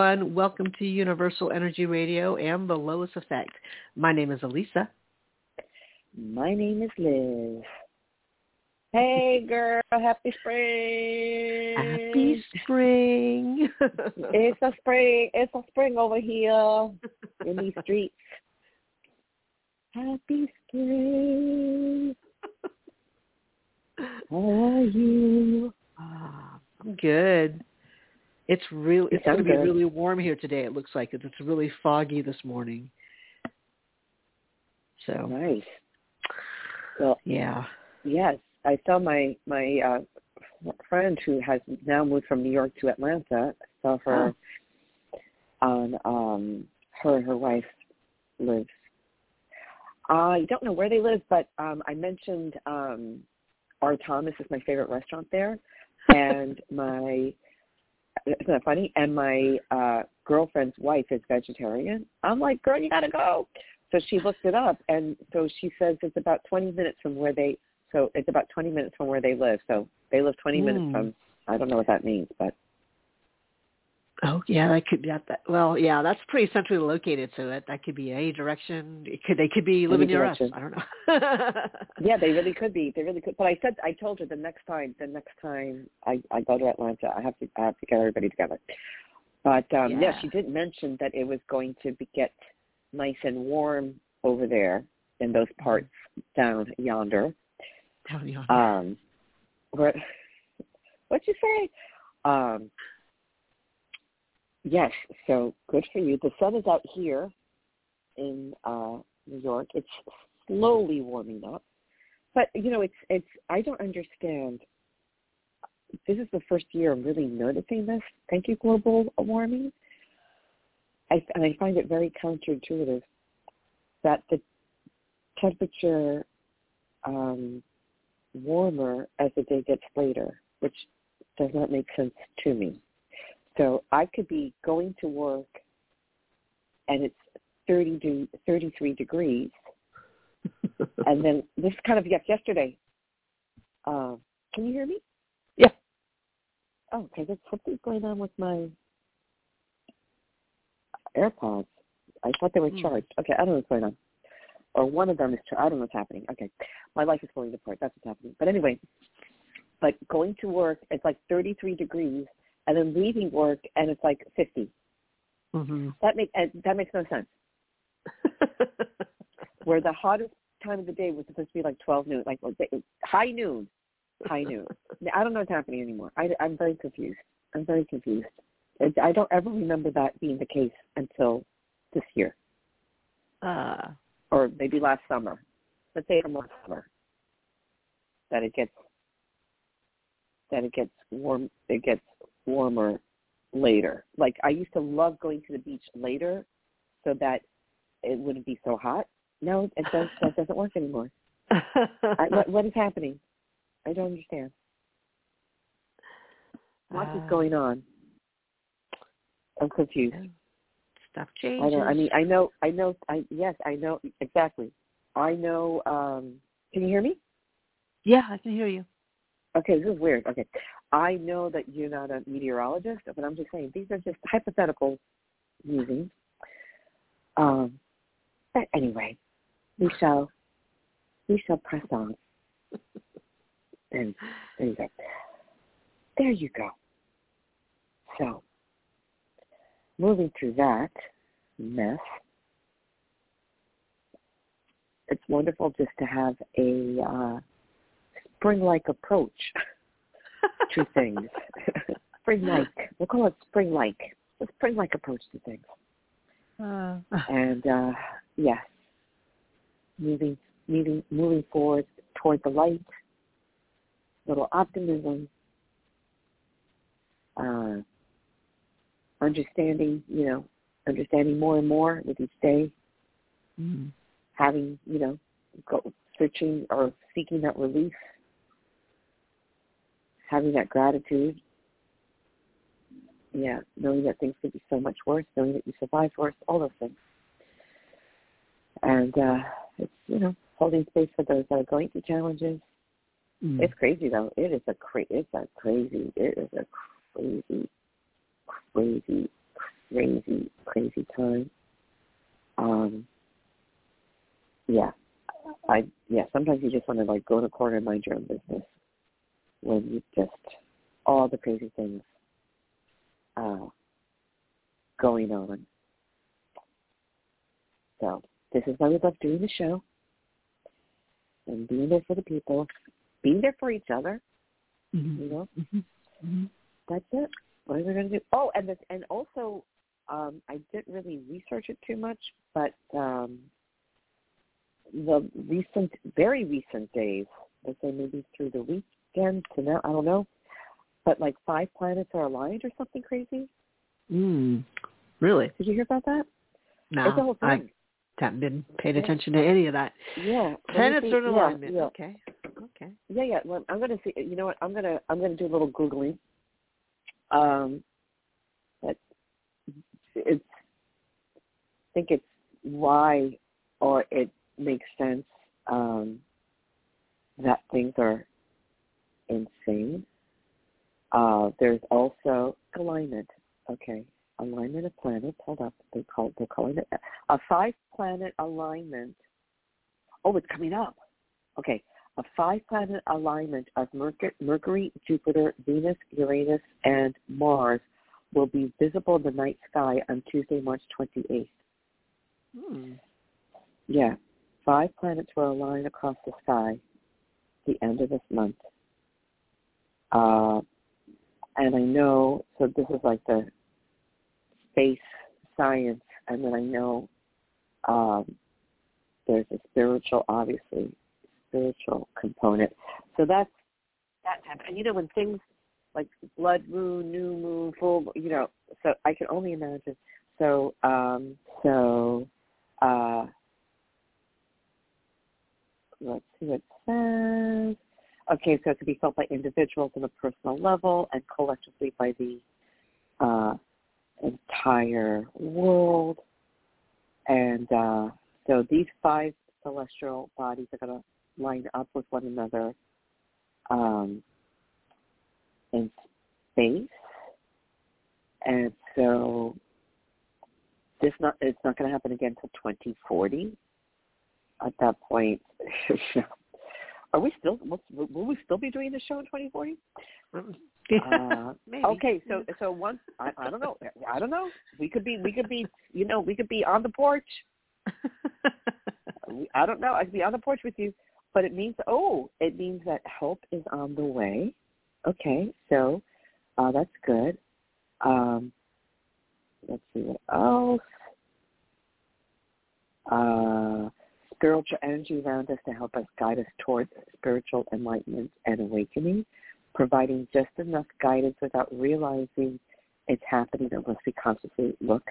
Everyone. Welcome to Universal Energy Radio and the Lois Effect. My name is Alyssa. My name is Liz. Hey, girl. Happy spring. Happy spring. it's a spring. It's a spring over here in these streets. Happy spring. How are you? Ah, I'm good. It's real. It's going to be really warm here today. It looks like it's really foggy this morning. So nice. Well, yeah. Yes, I saw my my uh, friend who has now moved from New York to Atlanta. I saw her oh. on um her and her wife lives. I don't know where they live, but um I mentioned um R. Thomas is my favorite restaurant there, and my isn't that funny? And my uh girlfriend's wife is vegetarian. I'm like, girl, you gotta go. So she looked it up, and so she says it's about 20 minutes from where they. So it's about 20 minutes from where they live. So they live 20 mm. minutes Hmm. from. I don't know what that means, but. Oh yeah, that could be that. Well, yeah, that's pretty centrally located, so that that could be a direction. It could they could be living near us. I don't know. yeah, they really could be. They really could. But I said I told her the next time, the next time I I go to Atlanta, I have to I have to get everybody together. But um yeah. yeah, she did mention that it was going to be, get nice and warm over there in those parts down yonder. Down yonder. Um, what? What'd you say? Um, yes. So good for you. The sun is out here in uh, New York. It's slowly warming up, but you know, it's it's. I don't understand. This is the first year I'm really noticing this. Thank you, global warming. I, and I find it very counterintuitive that the temperature um, warmer as the day gets later, which does not make sense to me. So I could be going to work and it's 30 to 33 degrees. and then this kind of, yes, yesterday. Uh, can you hear me? Yeah. Oh, okay. There's something going on with my AirPods. I thought they were charged. Okay, I don't know what's going on. Or one of them is charged. I don't know what's happening. Okay. My life is falling apart. That's what's happening. But anyway, but going to work, it's like 33 degrees, and then leaving work, and it's like 50. Mm-hmm. That makes that makes no sense. Where the hottest time of the day was supposed to be like 12 noon, like high noon, high noon. I don't know what's happening anymore. I, I'm very confused. I'm very confused. I don't ever remember that being the case until this year, uh, or maybe last summer. Let's say from last summer that it gets that it gets warm. It gets warmer later. Like I used to love going to the beach later, so that it wouldn't be so hot. No, it does. That doesn't work anymore. I, what, what is happening? I don't understand. What uh, is going on? I'm confused. Stuff changes. I don't. I mean, I know. I know. I yes, I know exactly. I know. um Can you hear me? Yeah, I can hear you. Okay, this is weird. Okay, I know that you're not a meteorologist, but I'm just saying these are just hypothetical musings. Um, but anyway, we shall we shall press on. and there you go. There you go. So moving through that mess, it's wonderful just to have a uh, spring-like approach to things. spring-like. We'll call it spring-like. A spring-like approach to things. Uh, and uh, yes, moving, moving, moving forward toward the light. Little optimism. Uh, understanding, you know, understanding more and more with each day, mm. having, you know, go, searching or seeking that relief, having that gratitude. Yeah, knowing that things could be so much worse, knowing that you survived worse, all those things. And uh, it's, you know, holding space for those that are going through challenges. Mm. It's crazy though. It is a cra- it's a crazy, it is a crazy crazy crazy, crazy time. Um, yeah, I yeah. Sometimes you just want to like go in a corner and mind your own business when you just all the crazy things uh, going on. So this is why we love doing the show and being there for the people, being there for each other. Mm-hmm. You know, mm-hmm. Mm-hmm. that's it. What are we going to do? Oh, and this, and also, um, I didn't really research it too much, but um, the recent, very recent days, let's say maybe through the weekend to now, I don't know, but like five planets are aligned or something crazy. Mm, really? Did you hear about that? No, it's a whole thing. I haven't been paying attention to any of that. Yeah, planets are in alignment. Yeah, yeah. Okay, okay. Yeah, yeah. Well, I'm gonna see. You know what? I'm gonna I'm gonna do a little googling. Um, but it's I think it's why or it makes sense um, that things are insane. Uh, there's also alignment. Okay, alignment of planets. Hold up, they call they're calling it a five planet alignment. Oh, it's coming up. Okay, a five planet alignment of Mercury, Jupiter, Venus, Uranus, and Mars will be visible in the night sky on Tuesday, March 28th. Hmm. Yeah, five planets will align across the sky the end of this month. Uh, and I know, so this is like the space science, and then I know um, there's a spiritual, obviously, spiritual component. So that's that type. And you know, when things like blood moon, new moon, full, you know, so I can only imagine. So, um, so, uh, let's see what it says. Okay, so it can be felt by individuals on a personal level and collectively by the uh, entire world. And uh, so these five celestial bodies are going to line up with one another um, in space. And so this not it's not going to happen again until 2040. At that point, are we still will we still be doing the show in 2040? Uh, okay, so so once I, I don't know I don't know we could be we could be you know we could be on the porch. I don't know I could be on the porch with you, but it means oh it means that help is on the way. Okay, so uh, that's good. Um, let's see what else. Uh, spiritual energy around us to help us guide us towards spiritual enlightenment and awakening providing just enough guidance without realizing it's happening unless we consciously look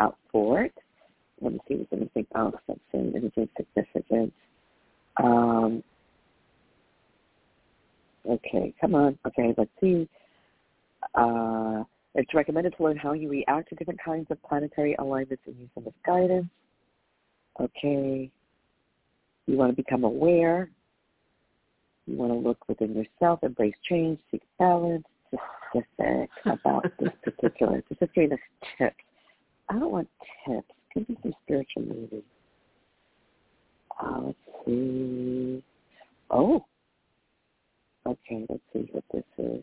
out for it. Let me see if there's anything else that's saying anything significant. Um, okay, come on. Okay, let's see. Uh, it's recommended to learn how you react to different kinds of planetary alignments and use them as guidance. Okay. You want to become aware you want to look within yourself, embrace change, seek balance, specific about this particular. This is giving us tips. I don't want tips. Give me some spiritual movie. Uh, let's see. Oh. Okay, let's see what this is.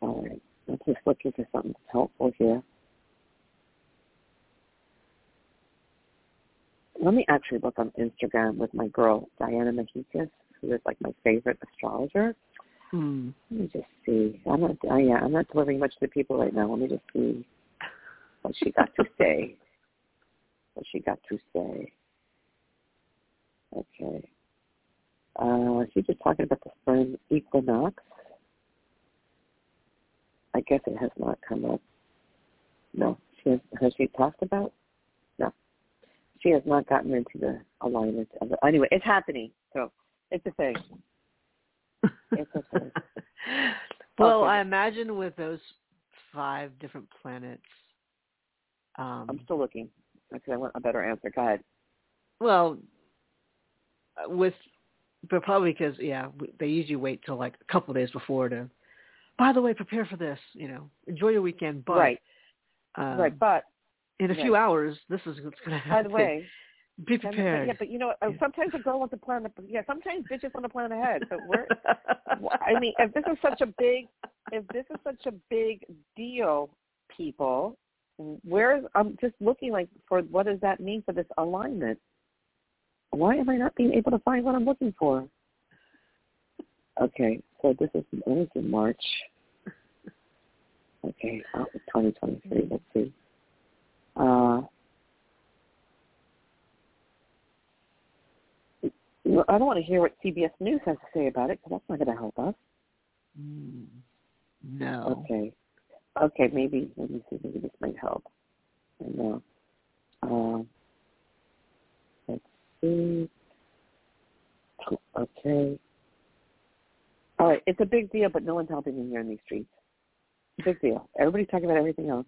All right. Let's just look into something helpful here. Let me actually look on Instagram with my girl Diana Mahikis, who is like my favorite astrologer. Hmm. Let me just see. I'm not. Uh, yeah, I'm not delivering much to people right now. Let me just see what she got to say. What she got to say. Okay. Uh, she's just talking about the spring equinox. I guess it has not come up. No, she has. Has she talked about? She has not gotten into the alignment of it. Anyway, it's happening. So it's a thing. It's a thing. well, okay. I imagine with those five different planets. Um, I'm still looking. because I want a better answer. Go ahead. Well, with, but probably because yeah, they usually wait till like a couple of days before to by the way, prepare for this. You know, enjoy your weekend, but right, um, right, but in a right. few hours, this is what's going to happen. by the way, be and- prepared. yeah, but you know, uh, sometimes a girl wants to plan. The, yeah, sometimes bitches want to plan ahead. But we're, I mean, if this is such a big, if this is such a big deal, people, where I'm just looking like for what does that mean for this alignment? Why am I not being able to find what I'm looking for? Okay, so this is when is in March? Okay, oh, 2023. Let's see. Uh, I don't want to hear what CBS News has to say about it because that's not going to help us. Mm, no. Okay. Okay, maybe let me see. Maybe this might help. I know. Um, let's see. Okay. All right, it's a big deal, but no one's helping me here in these streets. Big deal. Everybody's talking about everything else.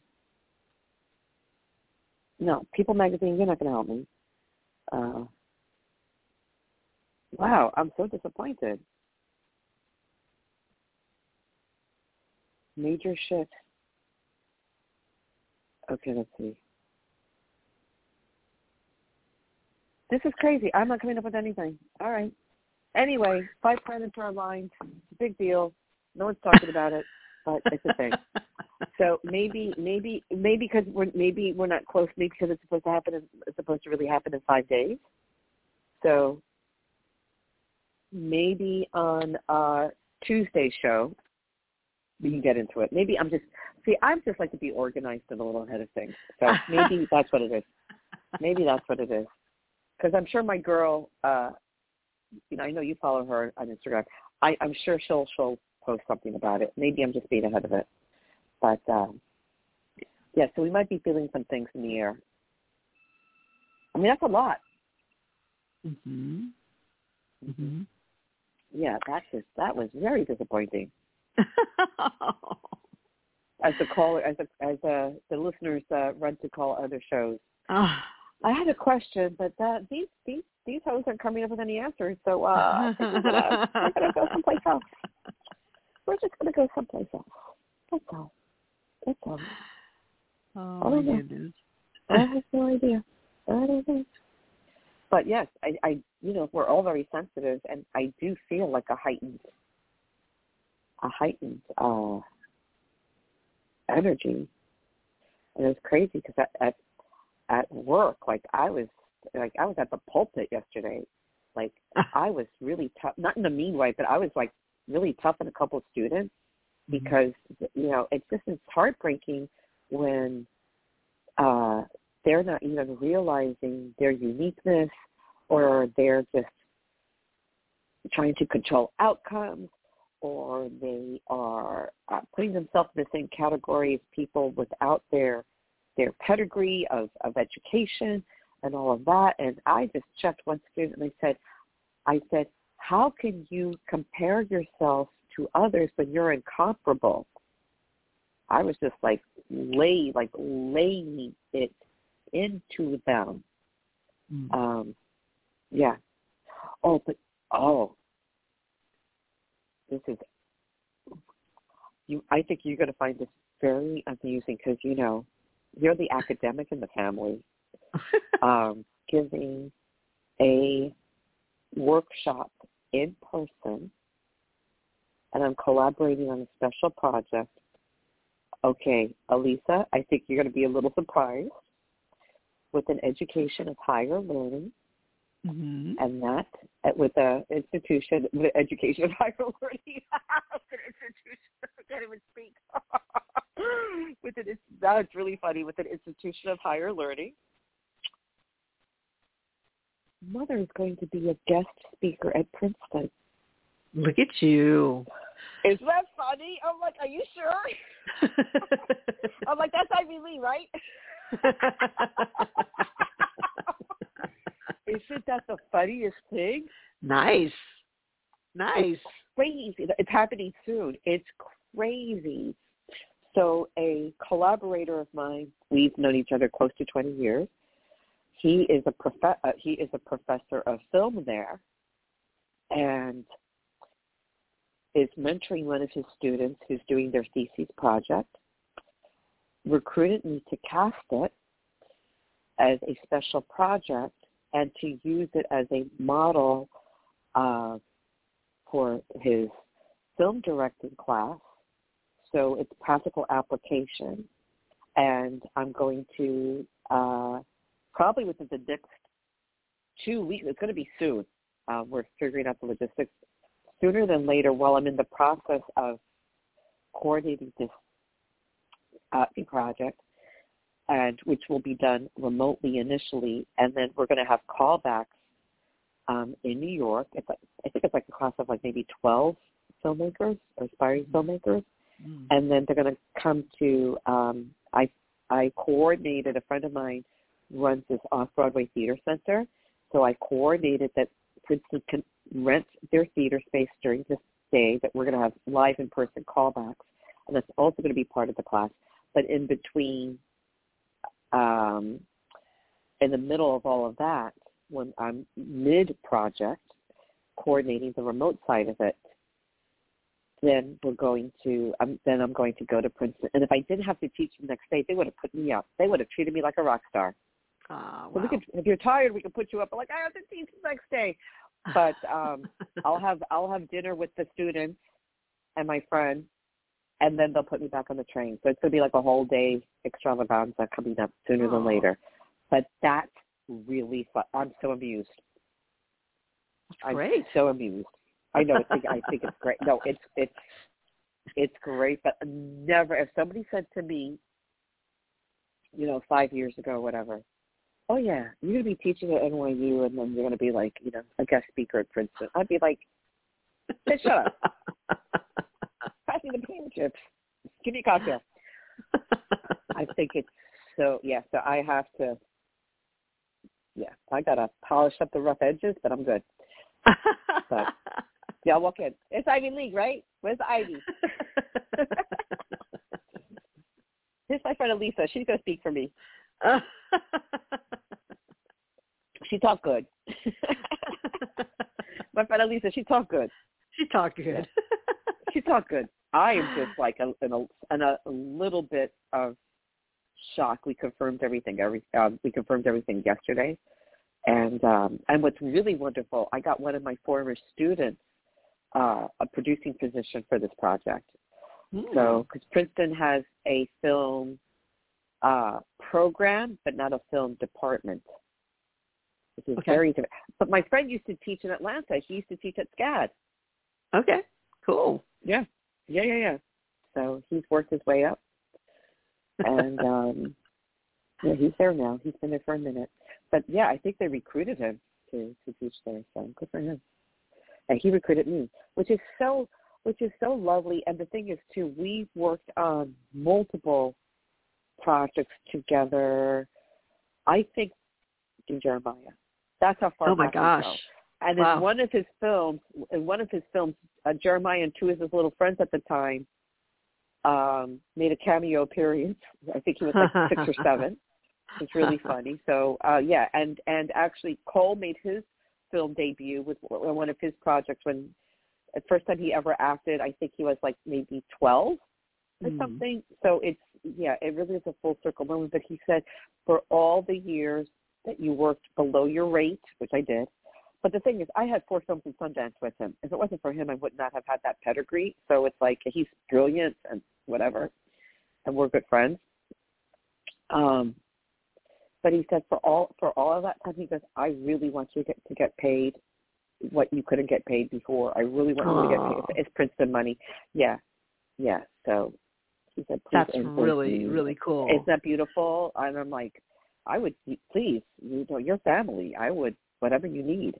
No, People Magazine, you're not going to help me. Uh, wow, I'm so disappointed. Major shift. Okay, let's see. This is crazy. I'm not coming up with anything. All right. Anyway, five planets are aligned. It's a big deal. No one's talking about it, but it's a thing. So maybe, maybe, maybe because we're maybe we're not close. Maybe because it's supposed to happen. In, it's supposed to really happen in five days. So maybe on uh Tuesday's show we can get into it. Maybe I'm just see. I'm just like to be organized and a little ahead of things. So maybe that's what it is. Maybe that's what it is. Because I'm sure my girl, uh you know, I know you follow her on Instagram. I, I'm sure she'll she'll post something about it. Maybe I'm just being ahead of it. But um yeah, so we might be feeling some things in the air. I mean, that's a lot. Mhm. Mhm. Yeah, that was that was very disappointing. As the caller, as a, as a, the listeners uh, run to call other shows, oh. I had a question, but that these these these hosts aren't coming up with any answers. So uh, we're gonna we're gonna go someplace else. We're just gonna go someplace else. That's all. That's all. Oh, Oh, my yeah. goodness. I have no idea. I don't know. But yes, I, I, you know, we're all very sensitive, and I do feel like a heightened, a heightened uh, energy, and it was crazy because at, at at work, like I was, like I was at the pulpit yesterday, like I was really tough, not in a mean way, but I was like really tough on a couple of students because you know it's just it's heartbreaking when uh they're not even realizing their uniqueness or they're just trying to control outcomes or they are uh, putting themselves in the same category as people without their their pedigree of, of education and all of that. And I just checked one student and I said, I said, how can you compare yourself to others when you're incomparable? I was just like lay like laying it into them. Mm. Um, yeah. Oh, but oh, this is you. I think you're going to find this very amusing because you know you're the academic in the family, um, giving a workshop in person, and I'm collaborating on a special project. Okay, Alyssa, I think you're going to be a little surprised with an education of higher learning Mhm. and that with an institution with education of higher learning with an institution I can't even speak with an that's really funny with an institution of higher learning mother is going to be a guest speaker at princeton Look at you. is that funny i'm like are you sure i'm like that's ivy lee right isn't that the funniest thing nice. Nice. crazy. It's happening soon. It's crazy. So a collaborator of mine, we've known each other close to 20 years. He is a prof- uh, he is a professor of film there, and is mentoring one of his students who's doing their thesis project, recruited me to cast it as a special project and to use it as a model uh, for his film directing class. So it's practical application. And I'm going to uh, probably within the next two weeks, it's going to be soon. Uh, we're figuring out the logistics sooner than later while I'm in the process of coordinating this acting project and which will be done remotely initially and then we're going to have callbacks um, in New York. It's like, I think it's like a class of like maybe 12 filmmakers or aspiring mm-hmm. filmmakers. Mm. And then they're going to come to, um, I, I coordinated, a friend of mine runs this off-Broadway theater center. So I coordinated that Princeton can rent their theater space during this day that we're going to have live in-person callbacks. And that's also going to be part of the class. But in between, um, in the middle of all of that, when I'm mid-project, coordinating the remote side of it, then we're going to um, then I'm going to go to Princeton. And if I didn't have to teach the next day, they would have put me up. They would have treated me like a rock star. Uh, wow. so we could, if you're tired, we can put you up. But like I have to teach the next day. But um, I'll have I'll have dinner with the students and my friend, and then they'll put me back on the train. So it's gonna be like a whole day extravaganza coming up sooner oh. than later. But that's really fun. I'm so amused. That's great. I'm so amused. I know. It's, I think it's great. No, it's it's it's great. But never, if somebody said to me, you know, five years ago, whatever, oh yeah, you're gonna be teaching at NYU, and then you're gonna be like, you know, a guest speaker at Princeton. I'd be like, hey, shut up. Pass me the potato chips. Give me a cocktail. I think it's so. Yeah. So I have to yeah, I gotta polish up the rough edges, but I'm good. but yeah, I'll walk in. It's Ivy League, right? Where's Ivy? Here's my friend Alyssa. She's gonna speak for me. she talked good. my friend Alyssa, she talked good. She talked good. she talked good. I am just like a, in a, in a, little bit of shock. We confirmed everything. Every um, we confirmed everything yesterday, and um, and what's really wonderful, I got one of my former students uh, a producing position for this project. Mm. So because Princeton has a film uh, program, but not a film department. Which is okay. very different. But my friend used to teach in Atlanta. He used to teach at SCAD. Okay, cool. Yeah, yeah, yeah, yeah. So he's worked his way up and um yeah, he's there now. He's been there for a minute. But yeah, I think they recruited him to to teach there, so good for him. And he recruited me, which is so which is so lovely. And the thing is too, we've worked on multiple projects together. I think in Jeremiah. That's how far. Oh my gosh! Go. And wow. in one of his films, in one of his films, uh, Jeremiah and two of his little friends at the time um, made a cameo appearance. I think he was like six or seven. It's really funny. So uh, yeah, and and actually Cole made his film debut with one of his projects when the first time he ever acted. I think he was like maybe twelve or mm. something. So it's yeah, it really is a full circle moment. But he said for all the years that you worked below your rate, which I did, but the thing is, I had four films in Sundance with him. If it wasn't for him, I would not have had that pedigree. So it's like he's brilliant and whatever, and we're good friends. Um, but he said for all for all of that time, he goes, I really want you to get to get paid what you couldn't get paid before. I really want Aww. you to get paid. It's Princeton money. Yeah, yeah. So said. That's really really cool. Isn't that beautiful? And I'm like, I would please, you know, your family. I would whatever you need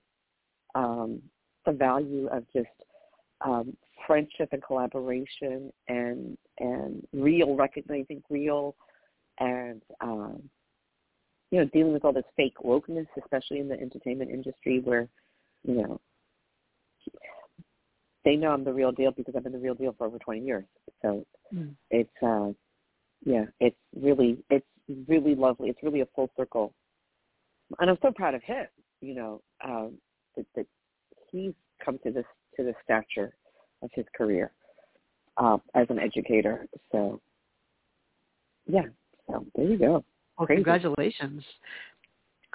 um, the value of just um, friendship and collaboration and and real recognizing real and um, you know dealing with all this fake wokeness, especially in the entertainment industry, where you know they know I'm the real deal because I've been the real deal for over 20 years. So mm. it's uh, yeah, it's really it's really lovely. It's really a full circle, and I'm so proud of him. You know, um, that, that he's come to this to this stature of his career uh, as an educator. So, yeah. So there you go. Well, Crazy. congratulations.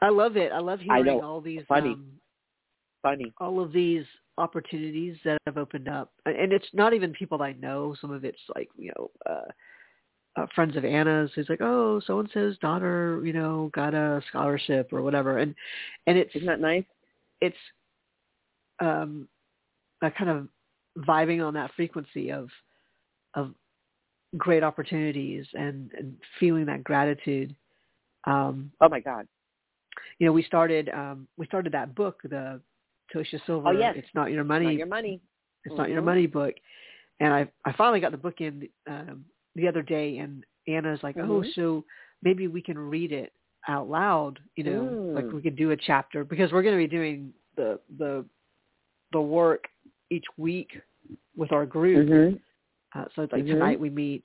I love it. I love hearing all these funny, um, funny, all of these opportunities that have opened up, and it's not even people I know. Some of it's like you know. uh uh, friends of Anna's who's like, oh, so and so's daughter, you know, got a scholarship or whatever, and and it's isn't that nice? It's um, a kind of vibing on that frequency of of great opportunities and, and feeling that gratitude. Um, oh my God! You know, we started um, we started that book, the Tosha Silver. Oh yes. It's not your money. Not your money. It's mm-hmm. not your money book. And I I finally got the book in um, the other day, and Anna's like, oh, mm-hmm. oh, so maybe we can read it out loud. You know, mm. like we could do a chapter because we're going to be doing the the the work each week with our group. Mm-hmm. Uh, so it's like mm-hmm. tonight we meet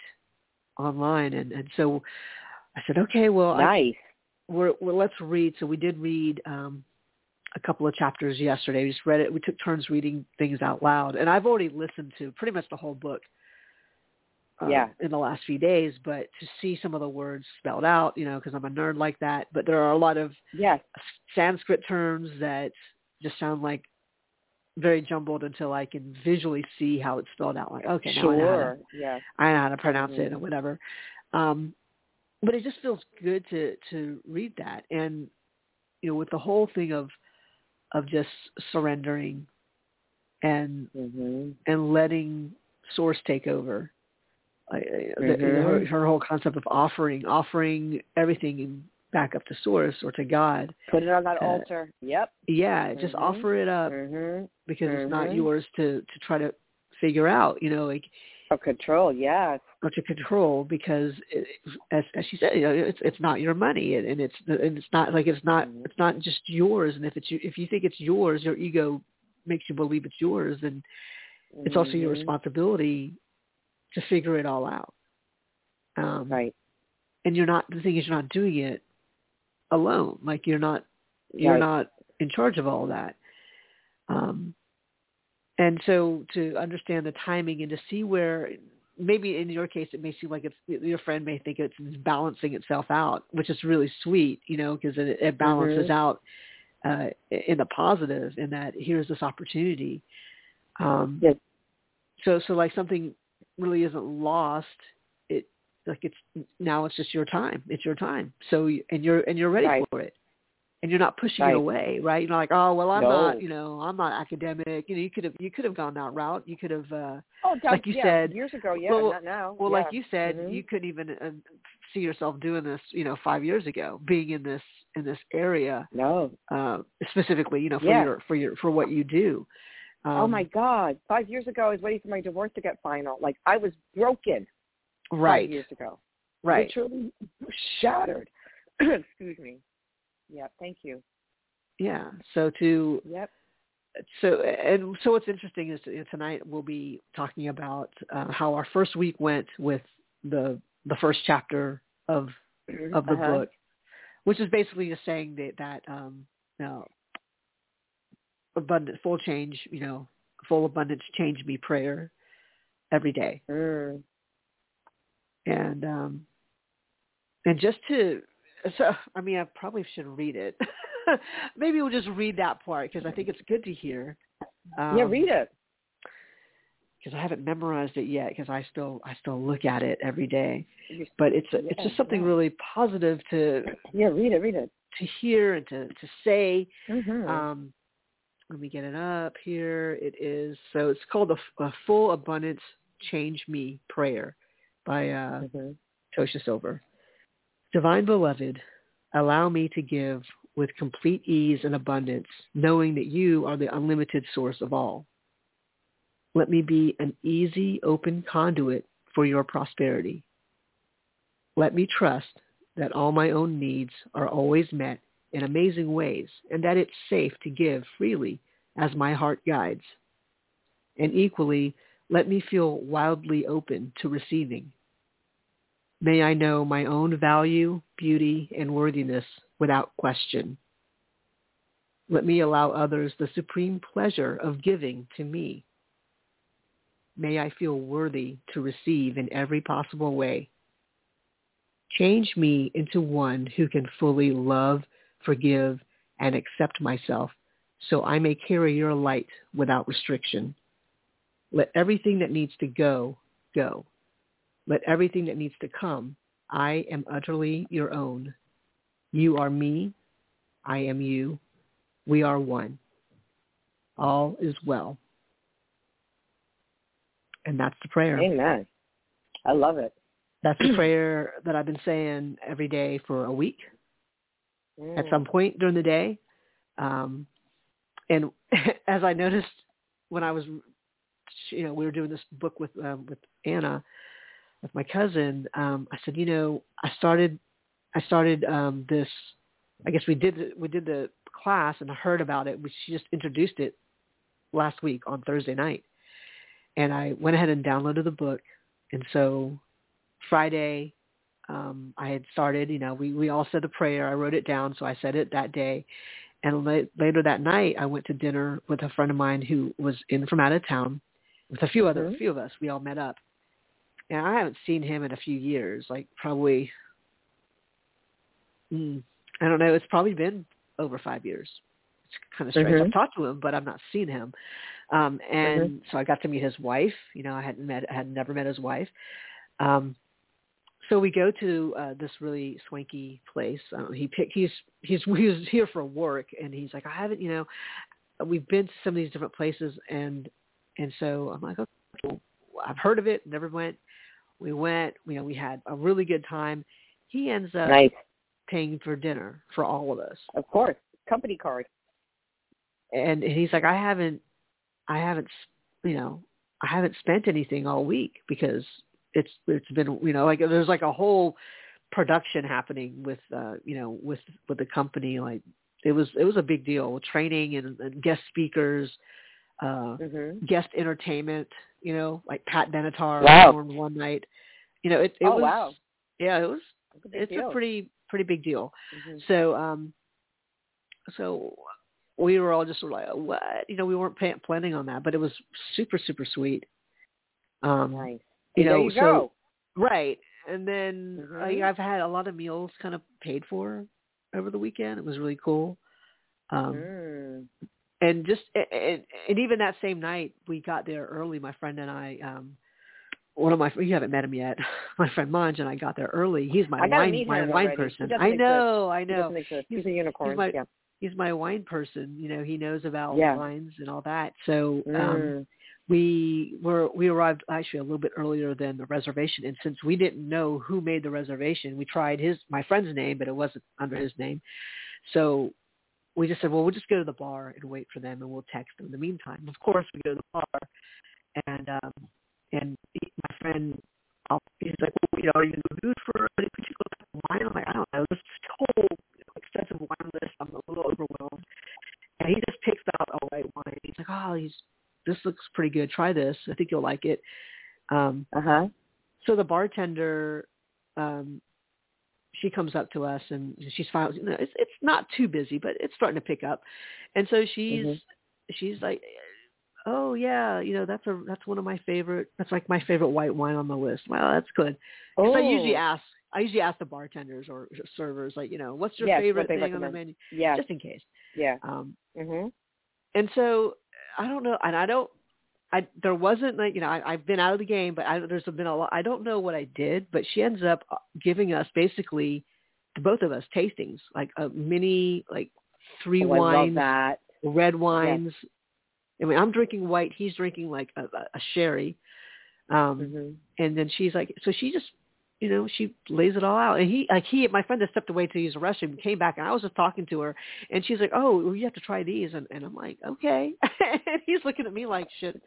online, and and so I said, okay, well, nice. I, we're, well, let's read. So we did read um, a couple of chapters yesterday. We just read it. We took turns reading things out loud, and I've already listened to pretty much the whole book. Uh, yeah. in the last few days, but to see some of the words spelled out, you know, because I'm a nerd like that. But there are a lot of yes. Sanskrit terms that just sound like very jumbled until I can visually see how it's spelled out. Like, okay, now sure. I know how to, yeah. I know how to pronounce mm-hmm. it or whatever. Um, but it just feels good to to read that, and you know, with the whole thing of of just surrendering and mm-hmm. and letting source take over. mm-hmm. her, her whole concept of offering, offering everything back up to source or to God. Put it on that uh, altar. Yep. Yeah, mm-hmm. just offer it up mm-hmm. because mm-hmm. it's not yours to to try to figure out. You know, like or control. Yes. Or to control because, it, as as she said, you know, it's it's not your money and, and it's and it's not like it's not mm-hmm. it's not just yours. And if it's if you think it's yours, your ego makes you believe it's yours, and it's also your Mm-hmm. responsibility to figure it all out. Um, right. And you're not. The thing is, you're not doing it alone. Like you're not you're right. not in charge of all that. Um, and so to understand the timing and to see where maybe in your case it may seem like it's your friend may think it's balancing itself out, which is really sweet, you know, because it, it balances mm-hmm. out uh, in the positive in that here's this opportunity. Um, yes. So so like something really isn't lost. It like it's now it's just your time. It's your time. So and you're and you're ready right. for it and you're not pushing right. it away, right? You're not like, oh well, I'm no. not, you know, I'm not academic. You know, you could have you could have gone that route. You could have, uh, oh, like you yeah, said years ago, yeah, well, not now. Well, yeah. like you said, mm-hmm. you couldn't even uh, see yourself doing this, you know, five years ago, being in this in this area. No, uh, specifically, you know, for yeah. your for your for what you do. Um, oh my God! Five years ago, I was waiting for my divorce to get final. Like I was broken. Right. Five years ago. Right. Literally shattered. Excuse me. Yeah. Thank you. Yeah. So to yep. So and so what's interesting is tonight we'll be talking about uh, how our first week went with the the first chapter of of the uh-huh. book, which is basically just saying that that um, you know, abundant full change, you know, full abundance change me prayer every day. Mm. And um and just to so I mean I probably should read it. Maybe we'll just read that part because I think it's good to hear. Um, yeah, read it. Because I haven't memorized it yet because I still I still look at it every day. But it's a, yeah, it's just something yeah. really positive to yeah read it read it to hear and to to say. Mm-hmm. Um, let me get it up here. It is so it's called a, a full abundance change me prayer by uh, mm-hmm. Tosha Silver. Divine beloved, allow me to give with complete ease and abundance, knowing that you are the unlimited source of all. Let me be an easy, open conduit for your prosperity. Let me trust that all my own needs are always met in amazing ways and that it's safe to give freely as my heart guides. And equally, let me feel wildly open to receiving. May I know my own value, beauty, and worthiness without question. Let me allow others the supreme pleasure of giving to me. may I feel worthy to receive in every possible way. Change me into one who can fully love, forgive, and accept myself so I may carry your light without restriction. Let everything that needs to go, go. Let everything that needs to come, I am utterly your own. You are me. I am you. We are one. All is well. And that's the prayer. Amen. I love it. That's the prayer that I've been saying every day for a week Mm. at some point during the day. Um, and as I noticed when I was, you know, we were doing this book with um, with Anna, with my cousin. Um, I said, you know, I started, I started um, this. I guess we did the- we did the class and I heard about it. We, she just introduced it last week on Thursday night, and I went ahead and downloaded the book. And so Friday, um, I had started. You know, we we all said the prayer. I wrote it down, so I said it that day. And la- later that night, I went to dinner with a friend of mine who was in from out of town, with a few other a few of us. We all met up, and I haven't seen him in a few years, like probably, mm, I don't know. It's probably been over five years. It's kind of strange. Mhm. I've talked to him, but I've not seen him. Um, and so I got to meet his wife. You know, I hadn't met, I had never met his wife. Um, so we go to uh, this really swanky place. Um, he pick, he's he's he was here for work, and he's like, I haven't, you know, we've been to some of these different places, and and so I'm like, okay, well, I've heard of it, never went. We went, you know, we had a really good time. He ends up Nice. paying for dinner for all of us, Of course. Company card. and, and he's like, I haven't, I haven't, you know, I haven't spent anything all week because it's it's been, you know, like there's like a whole production happening with, uh, you know, with with the company. Like it was it was a big deal, training and, and guest speakers, uh, Mhm. guest entertainment. You know, like Pat Benatar Wow. performed one night. You know, it it Oh, was wow. yeah, it was It's a it's deal. a pretty pretty big deal. Mhm. So um, so we were all just sort of like, what? You know, we weren't pa- planning on that, but it was super super sweet. Um, Nice. you there know, you so go. right, and then Mhm. like, I've had a lot of meals kind of paid for over the weekend. It was really cool. Um, Mm. And just and, and even that same night we got there early my friend and i um one of my you haven't met him yet my friend Manj and i got there early he's my wine my wine already. Person i know i know doesn't. He's, He's- a unicorn. he's my- yeah. he's my wine person you know he knows about Yeah. wines and all that so um Mm. we were we arrived actually a little bit earlier than the reservation and since we didn't know who made the reservation we tried his my friend's name but it wasn't under his name so we just said well we'll just go to the bar and wait for them and we'll text them in the meantime of course we go to the bar and um and my friend uh, he's like well, you know are you in the mood for any particular type of wine i'm like i don't know this whole you know, extensive wine list i'm a little overwhelmed and he just picks out a white wine he's like oh he's this looks pretty good. Try this. I think you'll like it. Um, Uh huh. so the bartender, um, she comes up to us and she's fine. You know, it's it's not too busy, but it's starting to pick up. And so she's Mhm. she's like, oh yeah, you know that's a that's one of my favorite. That's like my favorite white wine on the list. Well, that's good. Oh. I usually ask. I usually ask the bartenders or servers, like, you know, what's your Yes, favorite they thing on the menu, Yeah. just in case. Yeah. Um, Mhm. and so I don't know, and I don't. I there wasn't like you know I, I've been out of the game, but I, there's been a lot. I don't know what I did, but she ends up uh, giving us basically both of us tastings, like a mini like three Oh, wines, that. red wines. I mean, I'm drinking white. He's drinking like a, a, sherry, um, Mhm. and then she's like, so she just, you know, she lays it all out. And he, like he, my friend had stepped away to use the restroom, came back, and I was just talking to her, and she's like, oh, well, you have to try these, and, and I'm like, okay. and he's looking at me like, shit,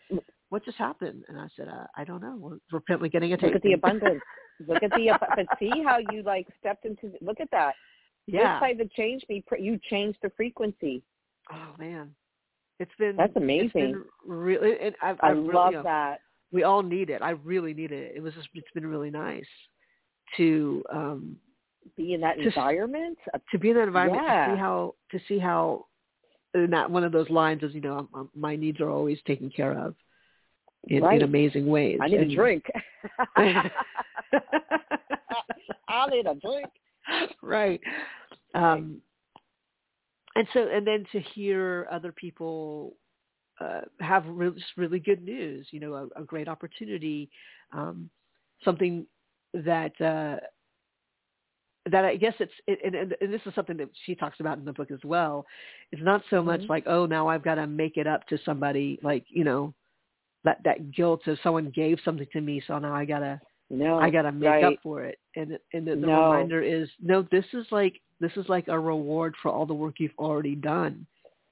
what just happened? And I said, uh, I don't know. We're, apparently getting a Look at the abundance. Look at the but see how you like stepped into. Look at that. yeah. This type of change me. You changed the frequency. Oh man, it's been That's It's amazing. been really. It, I've, I I've really, love you know, that. we all need it. I really need it. It was just, it's been really nice to um Be in that Just- environment. Uh, to be in that environment to see how to see how and that one of those lines is you know um, um, my needs are always taken care of in, right. in amazing ways. I need and, a drink. I need a drink. Right. Um, and so, and then to hear other people uh, have really, just really good news, you know, a, a great opportunity, um, something that uh, that I guess it's it, and, and this is something that she talks about in the book as well. It's not so much Mhm. like oh now I've got to make it up to somebody like you know that that guilt of someone gave something to me so now I gotta No, I gotta make right. up for it and and the, the No. reminder is no this is like this is like a reward for all the work you've already done.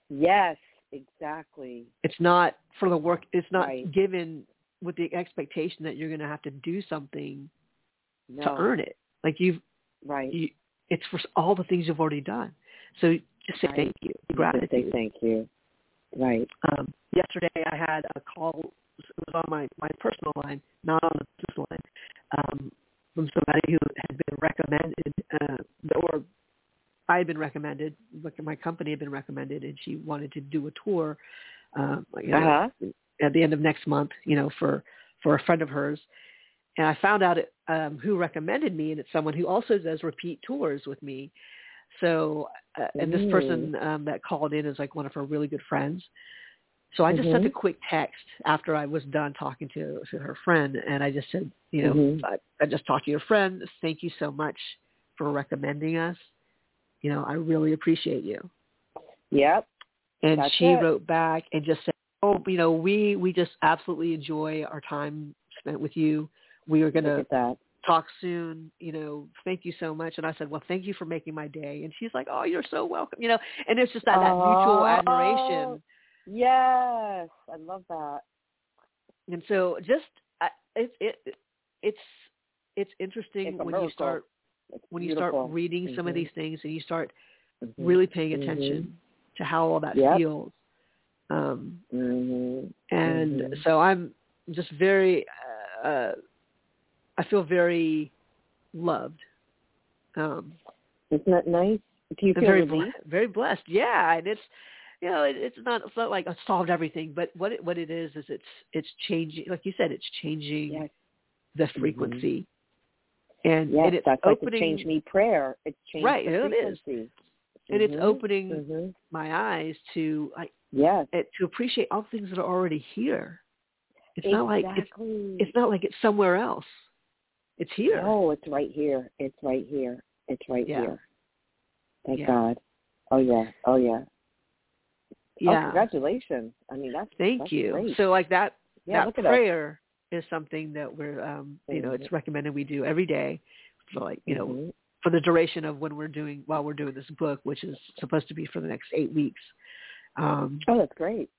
Yes, exactly. It's not for the work. It's not Right. given with the expectation that you're going to have to do something No, to earn it. Like you've right. you, it's for all the things you've already done. So just say Right. thank you, gratitude. say thank you. Right. Um, yesterday I had a call. It was on my my personal line, not on the business line, um, from somebody who had been recommended, uh, or I had been recommended. My company had been recommended, and she wanted to do a tour. Um, you know, Uh huh. at the end of next month, you know, for for a friend of hers. And I found out um, who recommended me, and it's someone who also does repeat tours with me. So, uh, and this person um, that called in is like one of her really good friends. So I just sent a Mhm. quick text after I was done talking to, to her friend, and I just said, you know, Mhm. I, I just talked to your friend. Thank you so much for recommending us. You know, I really appreciate you. Yep. And That's she it. wrote back and just said, "Oh, you know, we we just absolutely enjoy our time spent with you. We are going to talk soon. You know, thank you so much." And I said, "Well, thank you for making my day." And she's like, "Oh, you're so welcome." You know, and it's just that that mutual Oh. admiration. Yes, I love that. And so, just I- it it it's it's interesting It's when you start It's when you start reading some of Mhm. these things and you start Mhm. really paying Mhm. attention to how all that Yep. feels. Um, Mhm. and so I'm just very, uh, uh, I feel very loved. Um, Isn't that nice? Do you feel very, relieved? ble- very blessed. Yeah, and it's, you know, it, it's not, it's not like I solved everything, but what it, what it is is it's, it's changing. Like you said, it's changing Yes. the frequency, and, Yes, and it's that's like opening the change me prayer. It's changed Right, the it is. frequency. and it's Mhm. opening Mhm. my eyes to like Yes. eh, to appreciate all things that are already here. It's not like it's it's not like it's somewhere else. It's here. No, it's right here. It's right here. It's right Yeah. here. Thank Yeah. God. Oh yeah. Oh yeah. Oh, yeah. congratulations. I mean, that's Thank that's you. Great. So like that yeah, that prayer is something that we're um you know, it's recommended we do every day for like, you know, Mhm. for the duration of when we're doing while we're doing this book, which is supposed to be for the next 8 weeks. Um Oh, that's great.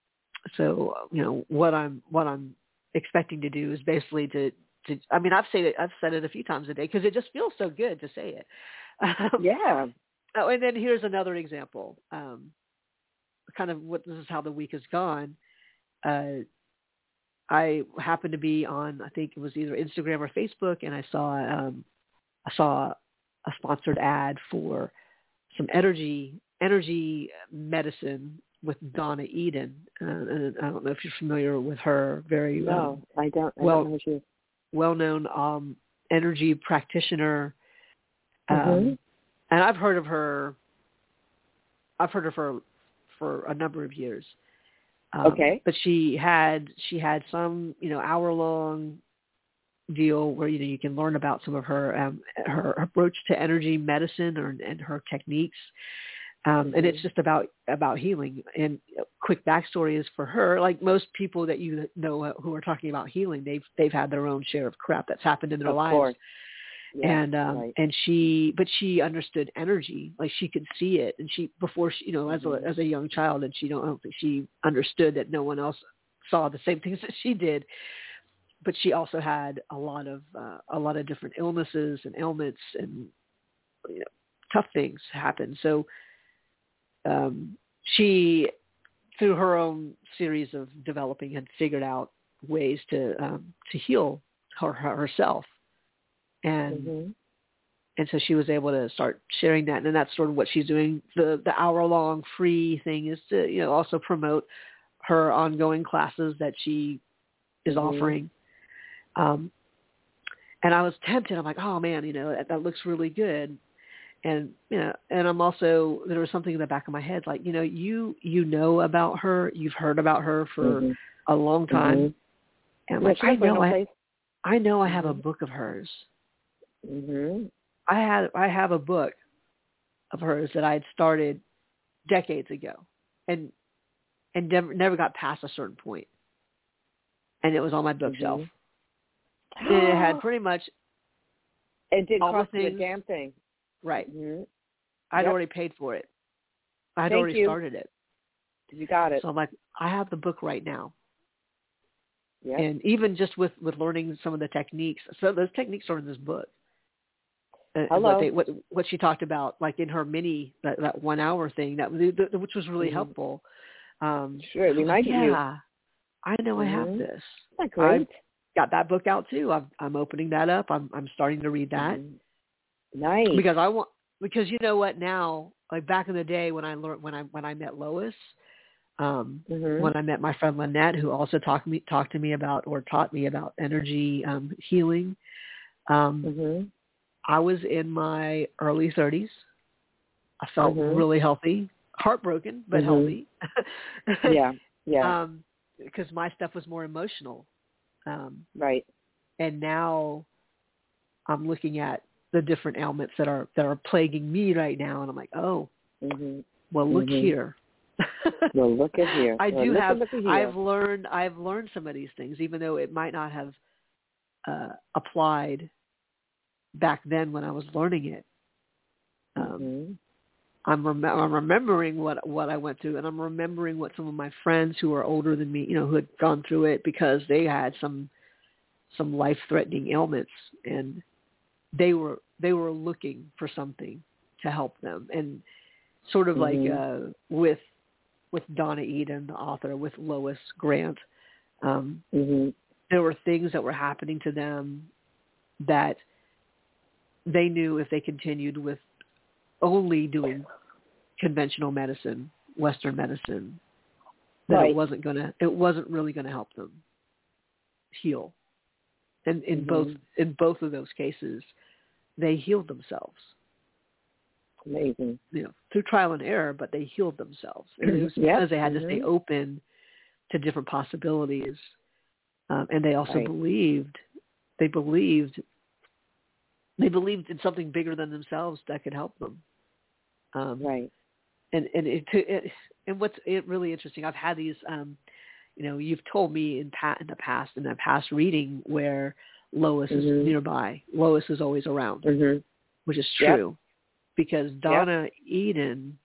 so, you know, what I'm what I'm expecting to do is basically to to I mean, I've said it I've said it a few times a day because it just feels so good to say it. Um, Yeah. Oh, and then here's another example. Um, kind of what this is how the week has gone. Uh, I happened to be on, I think it was either Instagram or Facebook, and I saw um, I saw a sponsored ad for some energy energy medicine with Donna Eden. Uh, and I don't know if you're familiar with her. Very um, No, I don't. I well- don't know what you. Well-known um, energy practitioner. Um, Mhm. and I've heard of her. I've heard of her for a number of years. Um, Okay. But she had she had some you know hour long deal where you know you can learn about some of her um, her approach to energy medicine or, and her techniques. Um, and it's Mhm. just about about healing. And quick backstory is for her, like most people that you know who are talking about healing, they've they've had their own share of crap that's happened in their Of lives course. Yeah, and um right. and she but she understood energy like she could see it and she before she you know as a as a young child and she don't I don't think she understood that no one else saw the same things that she did but she also had a lot of uh, a lot of different illnesses and ailments and you know tough things happen so um she through her own series of developing had figured out ways to um to heal her, her herself and Mhm. and so she was able to start sharing that and that's sort of what she's doing the the hour long free thing is to you know also promote her ongoing classes that she is Mhm. offering. Um, and I was tempted. I'm like, oh man, you know, that, that looks really good. And you know, and I'm also there was something in the back of my head, like you know, you you know about her, you've heard about her for Mhm. a long time, Mhm. and like, I know, I place. I know, I have a Mhm. book of hers. Mhm. I had I have a book of hers that I had started decades ago, and and never never got past a certain point, and it was on my bookshelf. Mhm. And it had pretty much It did cost you a damn thing. Right. Mhm. I'd Yep. already paid for it. I'd Thank already you. started it, You got it. so I'm like, I have the book right now. Yeah. And even just with with learning some of the techniques, so those techniques are in this book. Uh, Hello. What, they, what what she talked about, like in her mini that, that one hour thing, that which was really Mhm. helpful. Um, Sure, it was like, reminded you. yeah, I know I have Mhm. this. Isn't that great? Got that book out too. I'm I'm opening that up. I'm I'm starting to read that Mhm. Nice. because I want because you know what now, like back in the day when I learned when I when I met Lois, um, Mhm. when I met my friend Lynette, who also talked me talked to me about or taught me about energy um, healing. Um, Mhm. I was in my early 30s. I felt Mhm. really healthy, heartbroken but Mhm. healthy. Yeah. Yeah. um, because my stuff was more emotional. Um, right. and now I'm looking at the different ailments that are that are plaguing me right now, and I'm like, oh, Mhm. well, look Mhm. here. Well, look at here. I Well, do have. look at here. I've learned. I've learned some of these things, even though it might not have uh, applied back then when I was learning it. Um, Mhm. I'm, rem- I'm remembering what what I went through, and I'm remembering what some of my friends who are older than me, you know, who had gone through it because they had some some life threatening ailments, and they were they were looking for something to help them, and sort of like Mhm. uh, with with Donna Eden, the author, with Lois Grant, um, Mhm. there were things that were happening to them that they knew if they continued with only doing conventional medicine, Western medicine, that Right. it wasn't gonna it wasn't really gonna help them heal. And in Mhm. both in both of those cases, they healed themselves. Amazing. You know, through trial and error, but they healed themselves. It was Yep. because they had to stay Mhm. open to different possibilities. Um, and they also Right. believed they believed they believed in something bigger than themselves that could help them. Um, Right. and and it, it and what's it really interesting i've had these um you know you've told me in pat in the past in a past reading where lois Mhm. is nearby lois is always around Mhm. which is Yep. true because donna eden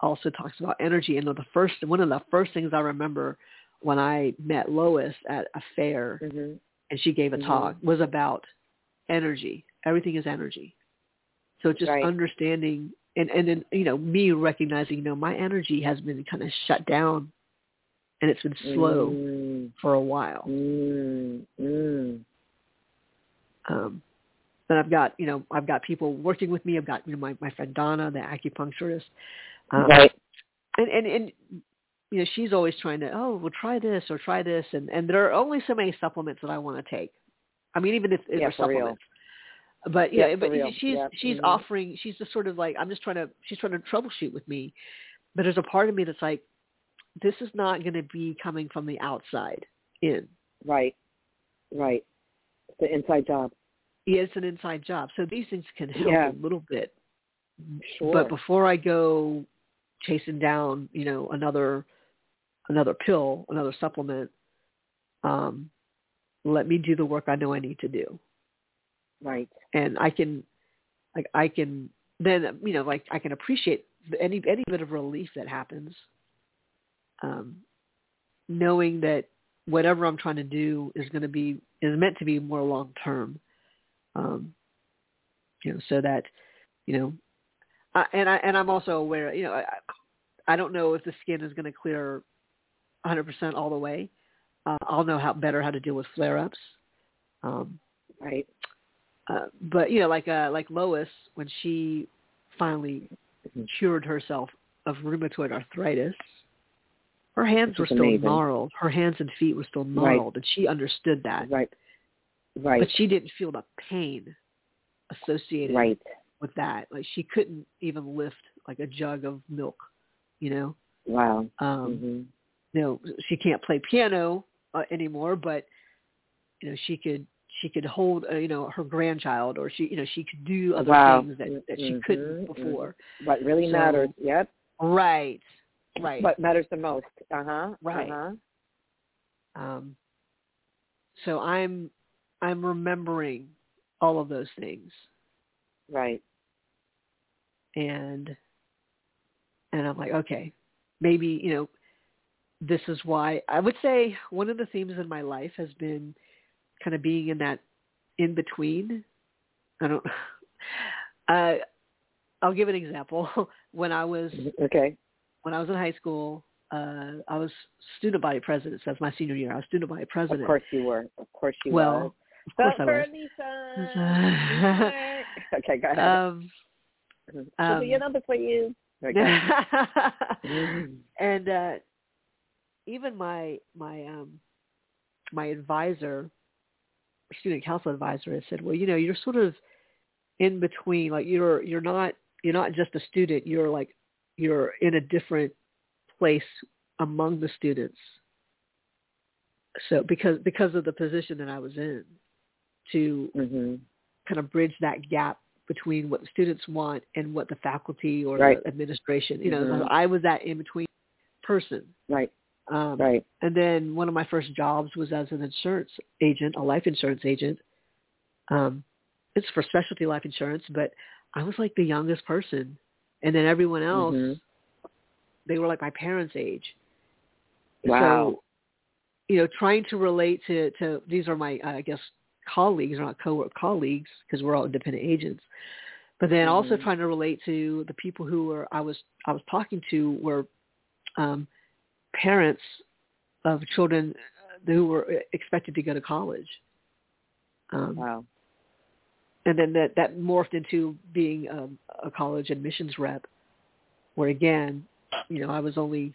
also talks about energy and the first one of the first things i remember when i met lois at a fair Mhm. and she gave a Mhm. talk was about energy everything is energy so just Right. understanding and and then you know me recognizing you know my energy has been kind of shut down and it's been slow Mm. for a while Mm. Mm. um but i've got you know i've got people working with me i've got you know my my friend donna the acupuncturist um, right. and and and you know she's always trying to oh well try this or try this and and there are only so many supplements that i want to take i mean even if, if Yeah, they're for real. supplements but yeah, Yeah, but real. she's Yeah. she's Mhm. offering she's just sort of like i'm just trying to she's trying to troubleshoot with me but there's a part of me that's like this is not going to be coming from the outside in Right. Right. It's the inside job. Yeah, it's an inside job so these things can help Yeah. a little bit Sure. but before i go chasing down you know another another pill another supplement um let me do the work i know i need to do right. and I can, like, I can then, you know, like I can appreciate any any bit of relief that happens, um, knowing that whatever I'm trying to do is going to be is meant to be more long term, um, you know, so that, you know, I, and I and I'm also aware, you know, I, I don't know if the skin is going to clear 100% all the way. Uh, I'll know how better how to deal with flare ups. Um, Right. uh, but you know, like uh, like Lois, when she finally Mhm. cured herself of rheumatoid arthritis, her hands were still amazing. gnarled. Her hands and feet were still Right. gnarled, and she understood that. Right. Right. But she didn't feel the pain associated right. with that. Like she couldn't even lift like a jug of milk, you know. Wow. Um, hmm You know, she can't play piano uh, anymore, but you know, she could she could hold uh, you know her grandchild, or she you know she could do other Wow. things that that she Mhm, couldn't mhm. before. What really So- matters. Yep. Right. Right. What matters the most. Uh huh. Right. Uh-huh. Um, so I'm I'm remembering all of those things, Right. and and I'm like, okay, maybe you know, this is why I would say one of the themes in my life has been kind of being in that in between. I don't. Uh, I'll give an example. When I was Okay. When I was in high school, uh, I was student body president. So that's my senior year. I was student body president. Of course you were. Of course you well, were. of course I was. Lisa. okay, go ahead. Um, um, your number for you. Okay. and uh, even my my um, my advisor, student council advisor, has said, well, you know, you're sort of in between. Like you're you're not you're not just a student. You're like you're in a different place among the students. So because because of the position that I was in, to hmm kind of bridge that gap between what the students want and what the faculty or Right. the administration, you know, Mhm. I was that in between person. Right. Um, Right. And then one of my first jobs was as an insurance agent, a life insurance agent. Um, it's for specialty life insurance, but I was like the youngest person, and then everyone else, Mhm. they were like my parents' age. Wow. So, you know, trying to relate to to these are my I guess colleagues, or not co colleagues, because we're all independent agents. But then also Mhm. trying to relate to the people who were I was I was talking to were um, parents of children who were expected to go to college. Um, Wow. And then that that morphed into being um, a college admissions rep, where again, you know, I was only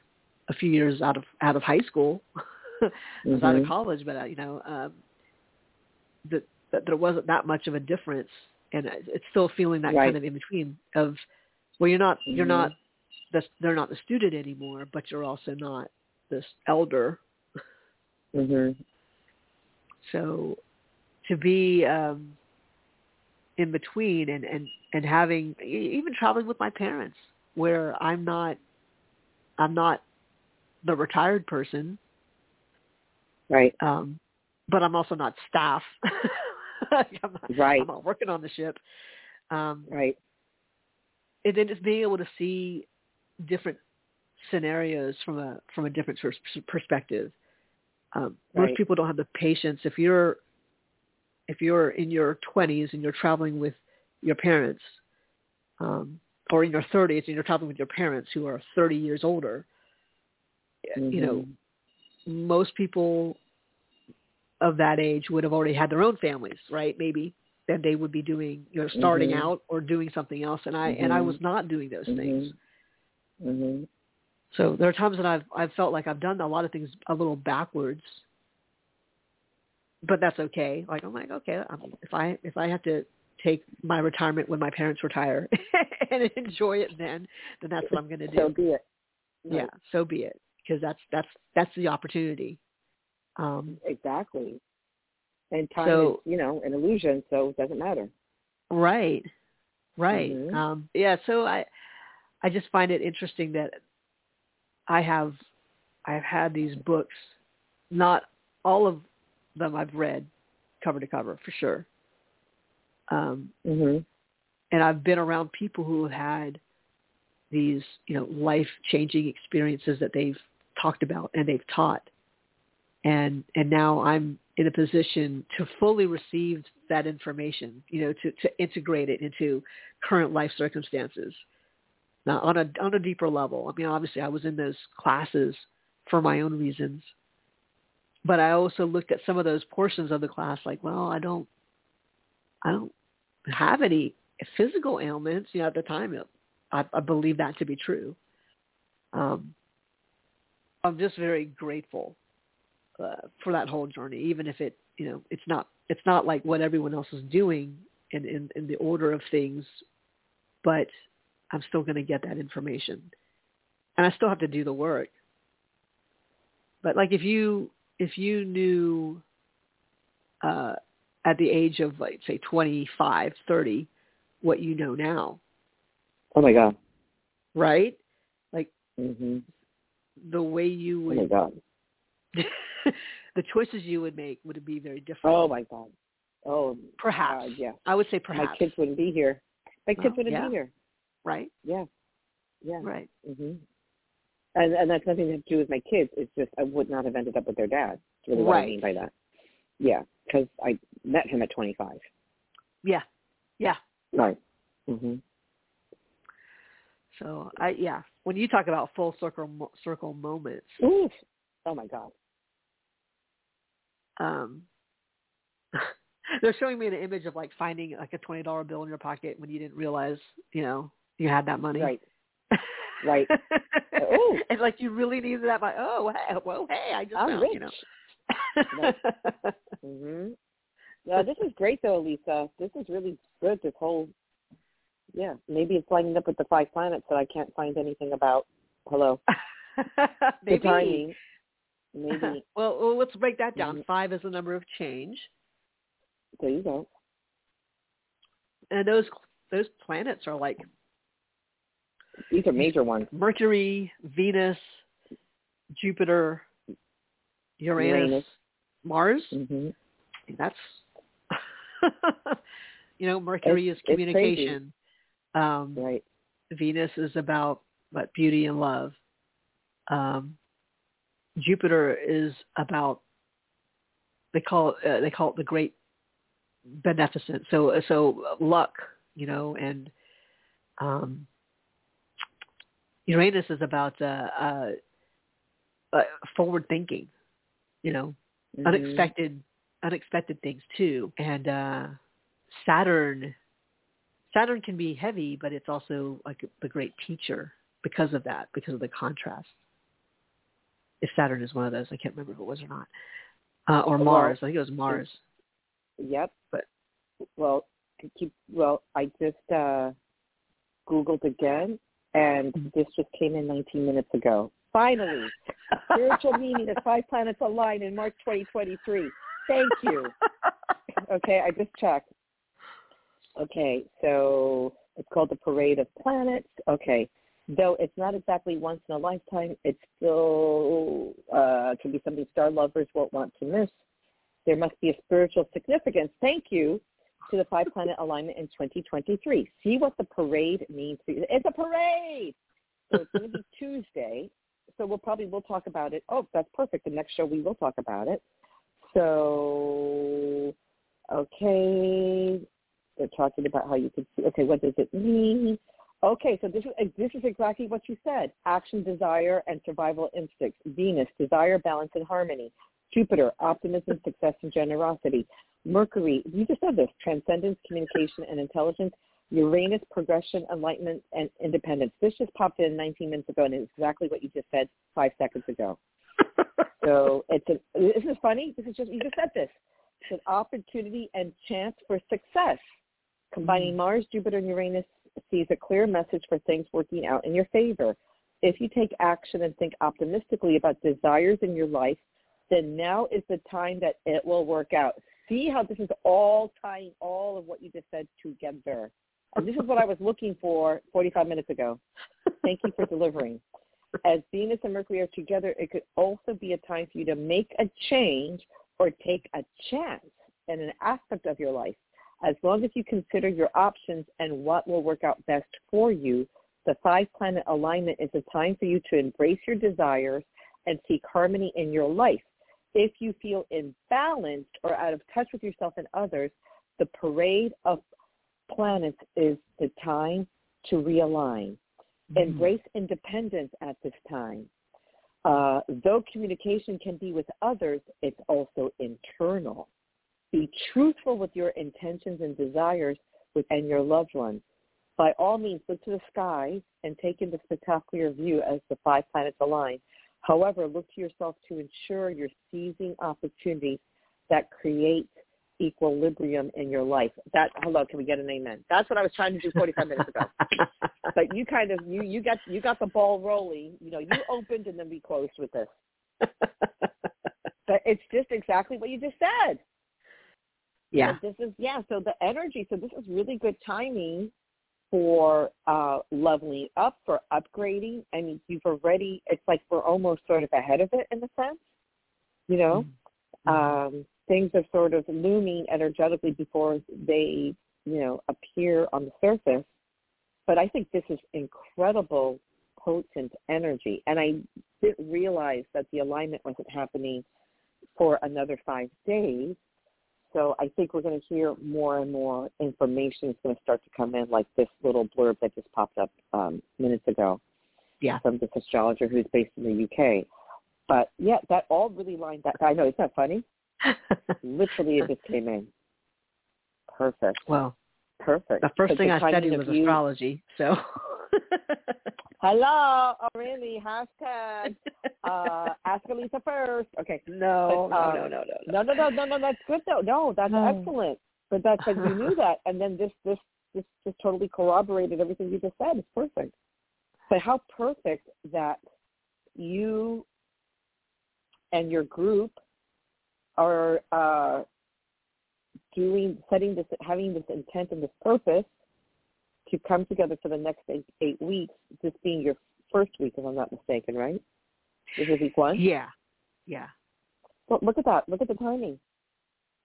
a few years out of out of high school, I was out of Mhm. college, but uh, you know, um, that that there wasn't that much of a difference, and it's still feeling that Right. kind of in between of, well, you're not you're Mhm. not the they're not the student anymore, but you're also not this elder. Mhm. So to be um, in between and, and, and having even traveling with my parents where I'm not I'm not the retired person, Right. um, but I'm also not staff. I'm, not, Right. I'm not working on the ship. Um, Right. and then just being able to see different scenarios from a from a different pers- perspective. Um, most people don't have the patience. If you're if you're in your 20s and you're traveling with your parents, um, or in your 30s and you're traveling with your parents who are 30 years older, you know, Mhm. most people of that age would have already had their own families, right? Maybe then they would be doing, you know, starting Mhm. out or doing something else. And I and I Mhm. was not doing those things. Mhm. So there are times that I've I've felt like I've done a lot of things a little backwards, but that's okay. Like I'm like okay, I'm, if I if I have to take my retirement when my parents retire and enjoy it then, then that's what I'm going to do. So be it. Yeah, so be it because that's that's that's the opportunity. Um, Exactly. And time So- is, you know, an illusion, so it doesn't matter. right, right. Mhm. Um, yeah, so I I just find it interesting that I have I've had these books, not all of them I've read cover to cover for sure. Um, Mhm. and I've been around people who have had these, you know, life changing experiences that they've talked about and they've taught. And and now I'm in a position to fully receive that information, you know, to, to integrate it into current life circumstances. Now on a on a deeper level. I mean obviously I was in those classes for my own reasons. But I also looked at some of those portions of the class like, well, I don't I don't have any physical ailments. You know, at the time, I, I believe that to be true. Um, I'm just very grateful uh, for that whole journey, even if it, you know, it's not it's not like what everyone else is doing in in, in the order of things, but I'm still going to get that information, and I still have to do the work. But like if you if you knew uh, at the age of like say 25, 30, what you know now. Oh my god. Right? Like hmm the way you would Oh my god. the choices you would make would be very different. Oh my god. Oh perhaps. uh, yeah. I would say perhaps. My kids wouldn't be here. My kids Well, wouldn't yeah. be here. right? Yeah. Yeah. Right. Mhm. And and that's nothing to do with my kids. It's just I would not have ended up with their dad. That's really what I mean by that. Yeah, because I met him at 25. Yeah. Yeah. Right. Mhm. So I yeah, when you talk about full circle circle moments, Oof. Oh my god. um they're showing me an image of like finding like a twenty dollar bill in your pocket when you didn't realize, you know, you had that money. Right. Right. Oh. and like you really needed that money. Oh, hey, well, hey, I just I'm found, rich. you know. Right. Mhm. Yeah, this is great though, Lisa. This is really good. This whole. Yeah, maybe it's lining up with the five planets that I can't find anything about. Hello. Maybe. The timing. Maybe. well, well, let's break that down. Mhm. Five is the number of change, There you go. and those those planets are like These are major ones. Mercury, Venus, Jupiter, Uranus, Uranus. Mars. hmm That's you know, Mercury It's- is communication. Um, Right. Venus is about what beauty and love. Um, Jupiter is about they call it, uh, they call it the great beneficent. So so luck, you know, and um, Uranus is about uh, uh, uh, forward thinking, you know, Mhm. unexpected unexpected things too. And uh, Saturn Saturn can be heavy, but it's also like the great teacher because of that, because of the contrast. If Saturn is one of those, I can't remember if it was or not, uh, or Well, Mars. I think it was Mars. Yep. But- well, to keep well, I just uh Googled again, and Mm-hmm. this just came in 19 minutes ago. Finally, spiritual meaning of five planets align in March 2023. Thank you. Okay, I just checked. Okay, so it's called the Parade of Planets. Okay, though it's not exactly once in a lifetime, it's still uh, can be something star lovers won't want to miss. There must be a spiritual significance. Thank you to the five planet alignment in 2023. See what the parade means for you. It's a parade. So it's going to be Tuesday. So we'll probably we'll talk about it. Oh, that's perfect. The next show we will talk about it. So okay, they're talking about how you can see. Okay, what does it mean? Okay, so this is eh, this is exactly what you said: action, desire, and survival instincts. Venus, desire, balance, and harmony. Jupiter, optimism, success, and generosity. Mercury, you just said this: transcendence, communication, and intelligence. Uranus, progression, enlightenment, and independence. This just popped in 19 minutes ago, and it's exactly what you just said five seconds ago. So it's a, this is funny. This is just you just said this. It's an opportunity and chance for success. Combining Mm. Mars, Jupiter, and Uranus sees a clear message for things working out in your favor. If you take action and think optimistically about desires in your life, then now is the time that it will work out. See how this is all tying all of what you just said together. And this is what I was looking for 45 minutes ago. Thank you for delivering. As Venus and Mercury are together, it could also be a time for you to make a change or take a chance in an aspect of your life. As long as you consider your options and what will work out best for you, the five planet alignment is a time for you to embrace your desires and seek harmony in your life. If you feel imbalanced or out of touch with yourself and others, the parade of planets is the time to realign. Embrace independence at this time. Uh, though communication can be with others, it's also internal. Be truthful with your intentions and desires with, and your loved ones. By all means, look to the sky and take in the spectacular view as the five planets align. However, look to yourself to ensure you're seizing opportunities that create equilibrium in your life. That hello, can we get an amen? That's what I was trying to do 45 minutes ago. but you kind of you you got you got the ball rolling. You know, you opened and then we closed with this. but it's just exactly what you just said. Yeah. So this is yeah. So the energy. So this is really good timing for uh, leveling up, for upgrading. I mean, you've already. It's like we're almost sort of ahead of it in a sense. You know, mm-hmm. um, things are sort of looming energetically before they, you know, appear on the surface. But I think this is incredible, potent energy, and I didn't realize that the alignment wasn't happening for another five days so I think we're going to hear more and more information is going to start to come in, like this little blurb that just popped up um, minutes ago. Yeah. From this astrologer who's based in the UK. But yeah, that all really lined up. I know, isn't that funny? Literally, it just came in. Perfect. Well, perfect. The first thing I studied was you... astrology, so. Hello, oh really? Hashtag uh, ask Alyssa first. Okay. No, but, um, no, no, no, no, no, no, no, no, no. That's good though. No, that's no. excellent. But that's like you knew that, and then this, this, this, just totally corroborated everything you just said. It's perfect. But how perfect that you and your group are uh, doing, setting this, having this intent and this purpose to come together for the next eight, eight weeks, this being your first week, if I'm not mistaken, right? This is week one? Yeah. Yeah. Well, look at that. Look at the timing.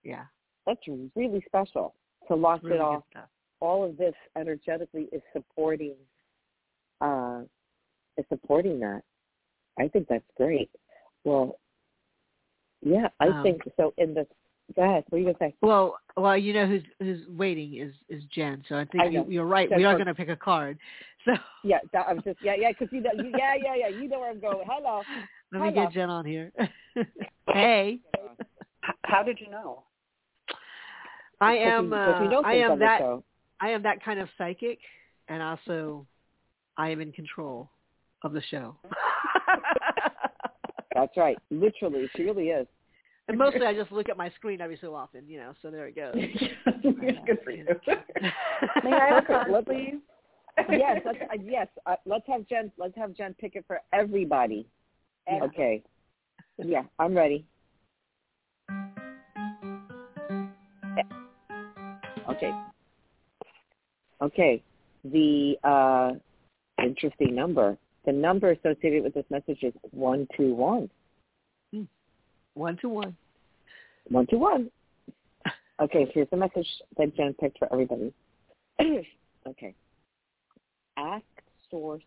Yeah. That's really special to lock really it off. All of this energetically is supporting uh is supporting that. I think that's great. Well, yeah, I um, think so. In the Go ahead. What are you gonna say? Well, well, you know who's who's waiting is is Jen. So I think I you, are right. we are going to pick a card. So yeah, that, I'm just yeah yeah because you know you, yeah yeah yeah you know where I'm going. Hello. Let Hello. me get Jen on here. hey. How did you know? I am. Uh, you I am that. I am that kind of psychic, and also I am in control of the show. That's right. Literally, she really is. And mostly I just look at my screen every so often, you know, so there it goes. Good for you. May I have a card, please? yes, let's, uh, yes. Uh, let's have Jen. Let's have Jen pick it for everybody. Yeah. Okay. Yeah, I'm ready. Okay. Okay. The uh, interesting number. The number associated with this message is one two one. One to one. One to one. Okay, here's the message that Jen picked for everybody. okay. Ask Source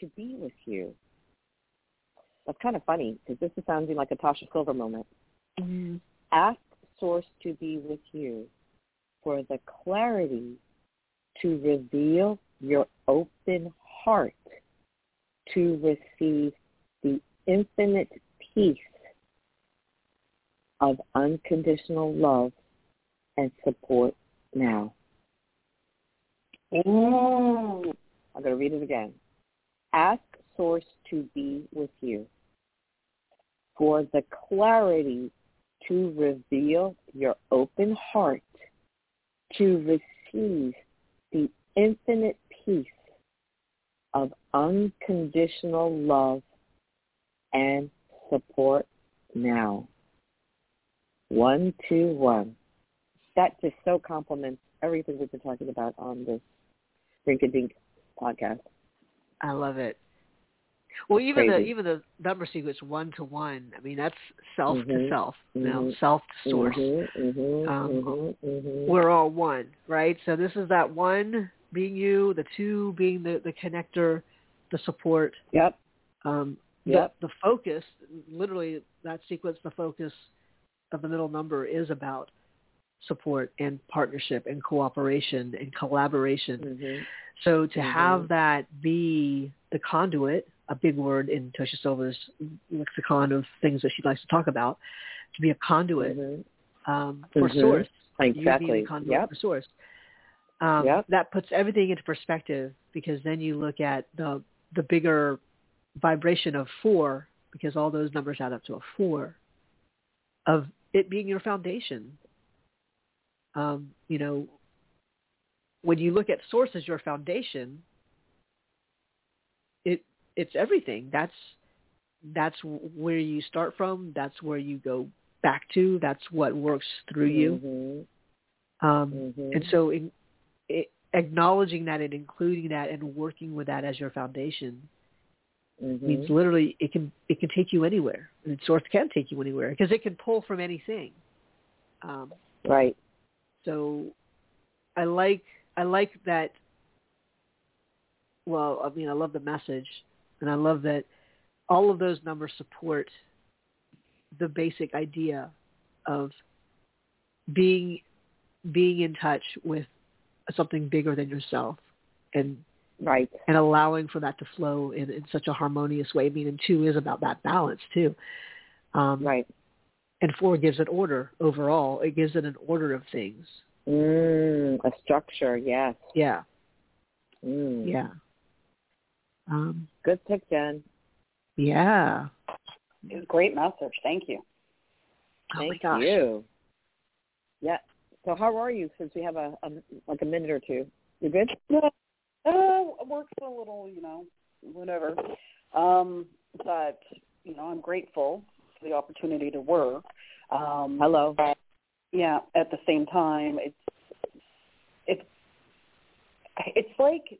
to be with you. That's kind of funny because this is sounding like a Tosha Silver moment. Mm-hmm. Ask Source to be with you for the clarity to reveal your open heart to receive the infinite peace of unconditional love and support now. Ooh. I'm going to read it again. Ask Source to be with you for the clarity to reveal your open heart to receive the infinite peace of unconditional love and support now. One, two, one. That just so complements everything we've been talking about on this Rink and Dink podcast. I love it. Well, even Crazy. the even the number sequence one to one. I mean, that's self mm-hmm. to self, you know, mm-hmm. self to source. Mm-hmm. mm-hmm. Um, mm-hmm. we're all one, right? So this is that one being you, the two being the the connector, the support. Yep. Um, yep. The, the focus, literally, that sequence, the focus of the middle number is about support and partnership and cooperation and collaboration. Mm-hmm. So to mm-hmm. have that be the conduit, a big word in Tosha Silver's lexicon of things that she likes to talk about, to be a conduit mm-hmm. um, for mm-hmm. source. Exactly. conduit yep. for source. Um, yep. That puts everything into perspective because then you look at the the bigger vibration of four because all those numbers add up to a four of it being your foundation. Um, you know, when you look at source as your foundation, it it's everything. That's that's where you start from. That's where you go back to. That's what works through you. Mm-hmm. Um, Mm-hmm. And so, in, it, acknowledging that and including that and working with that as your foundation Mhm. means literally it can it can take you anywhere. And source can take you anywhere because it can pull from anything. Um, right. so, I like I like that. Well, I mean, I love the message, and I love that all of those numbers support the basic idea of being being in touch with something bigger than yourself and Right. and allowing for that to flow in, in such a harmonious way. I mean, and two is about that balance too. Um, Right. And four gives it order overall. It gives it an order of things. Mm, a structure. Yes. Yeah, Mm. yeah, um, Good pick, Jen. yeah. Great message. Thank you. Oh my Thank gosh. you. Yeah. So how are you? Since we have a, a like a minute or two, you good? Yeah. Oh, work's a little, you know, whatever. Um, but you know, I'm grateful for the opportunity to work. Um, Hello. but, yeah. At the same time, it's it's it's like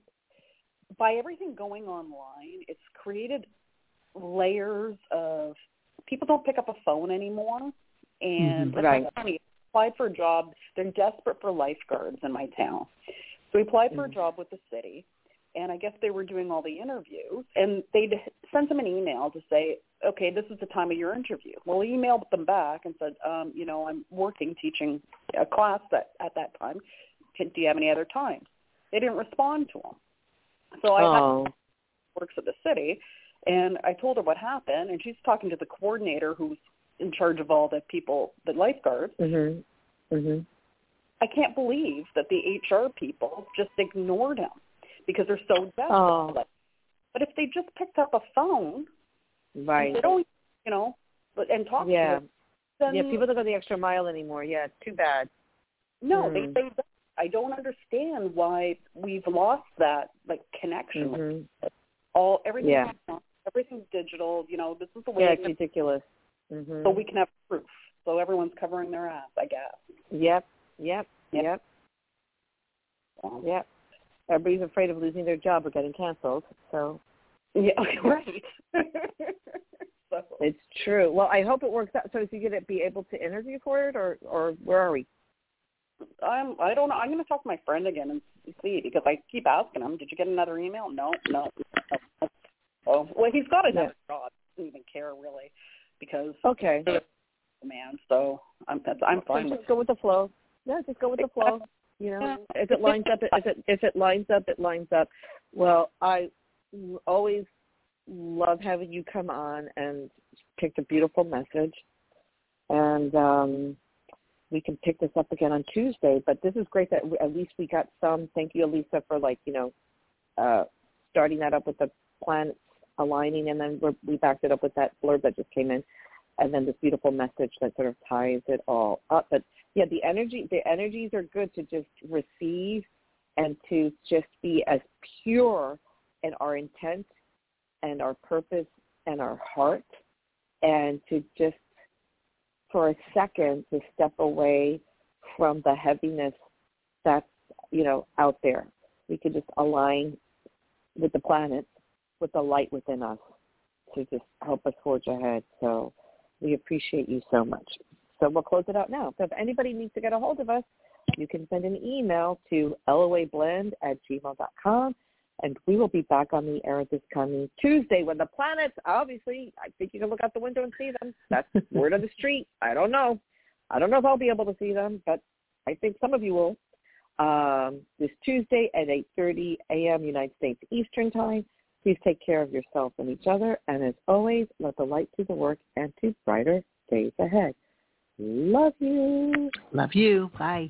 by everything going online, it's created layers of people don't pick up a phone anymore, and Mhm. like Right. family applied for a job. They're desperate for lifeguards in my town, so he applied for a Mhm. job with the city, and I guess they were doing all the interviews, and they'd sent them an email to say, okay, this is the time of your interview. Well, he emailed them back and said, um, you know, I'm working teaching a class that at that time. Can, do you have any other times? They didn't respond to him. So I had Oh. works at the city, and I told her what happened, and she's talking to the coordinator who's in charge of all the people, the lifeguards. Mhm. Mhm. I can't believe that the HR people just ignored him because they're so desperate. Oh. But if they just picked up a phone, Right. they don't, you know, but- and talk Yeah. to them, then Yeah. People don't go the extra mile anymore. Yeah. Too bad. no, Mm. they they. don't. I don't understand why we've lost that like connection. with Mhm. All everything, Yeah. everything's digital. You know, this is the way Yeah. It's ridiculous. Mhm. so we can have proof. So everyone's covering their ass, I guess. Yep. Yep. Yep. Yep. So, Yep. Everybody's afraid of losing their job or getting canceled. So yeah, right. so, it's true. Well, I hope it works out. So is he going to be able to interview for it, or or where are we? I'm. I don't know. I'm going to talk to my friend again and see because I keep asking him. Did you get another email? No, no. no. Oh, well, he's got another job. He doesn't even care really because Okay. man. So I'm. I'm So fine with. just go with the flow. Yeah, just go with the flow. You know, if it lines up, if it if it lines up, it lines up. Well, I always love having you come on and pick a beautiful message, and um, we can pick this up again on Tuesday. But this is great that we, at least we got some. Thank you, Alyssa, for like you know, uh, starting that up with the planets aligning, and then we're, we backed it up with that blurb that just came in, and then this beautiful message that sort of ties it all up. But yeah, the energy the energies are good to just receive and to just be as pure in our intent and our purpose and our heart and to just for a second to step away from the heaviness that's you know out there. We could just align with the planet, with the light within us to just help us forge ahead. So we appreciate you so much. So we'll close it out now. So if anybody needs to get a hold of us, you can send an email to loablend at gmail.com. And we will be back on the air this coming Tuesday when the planets, obviously, I think you can look out the window and see them. That's word of the street. I don't know. I don't know if I'll be able to see them, but I think some of you will. Um, this Tuesday at 8.30 a.m. United States Eastern Time. Please take care of yourself and each other. And as always, let the light do the work and to brighter days ahead. Love you. Love you. Bye.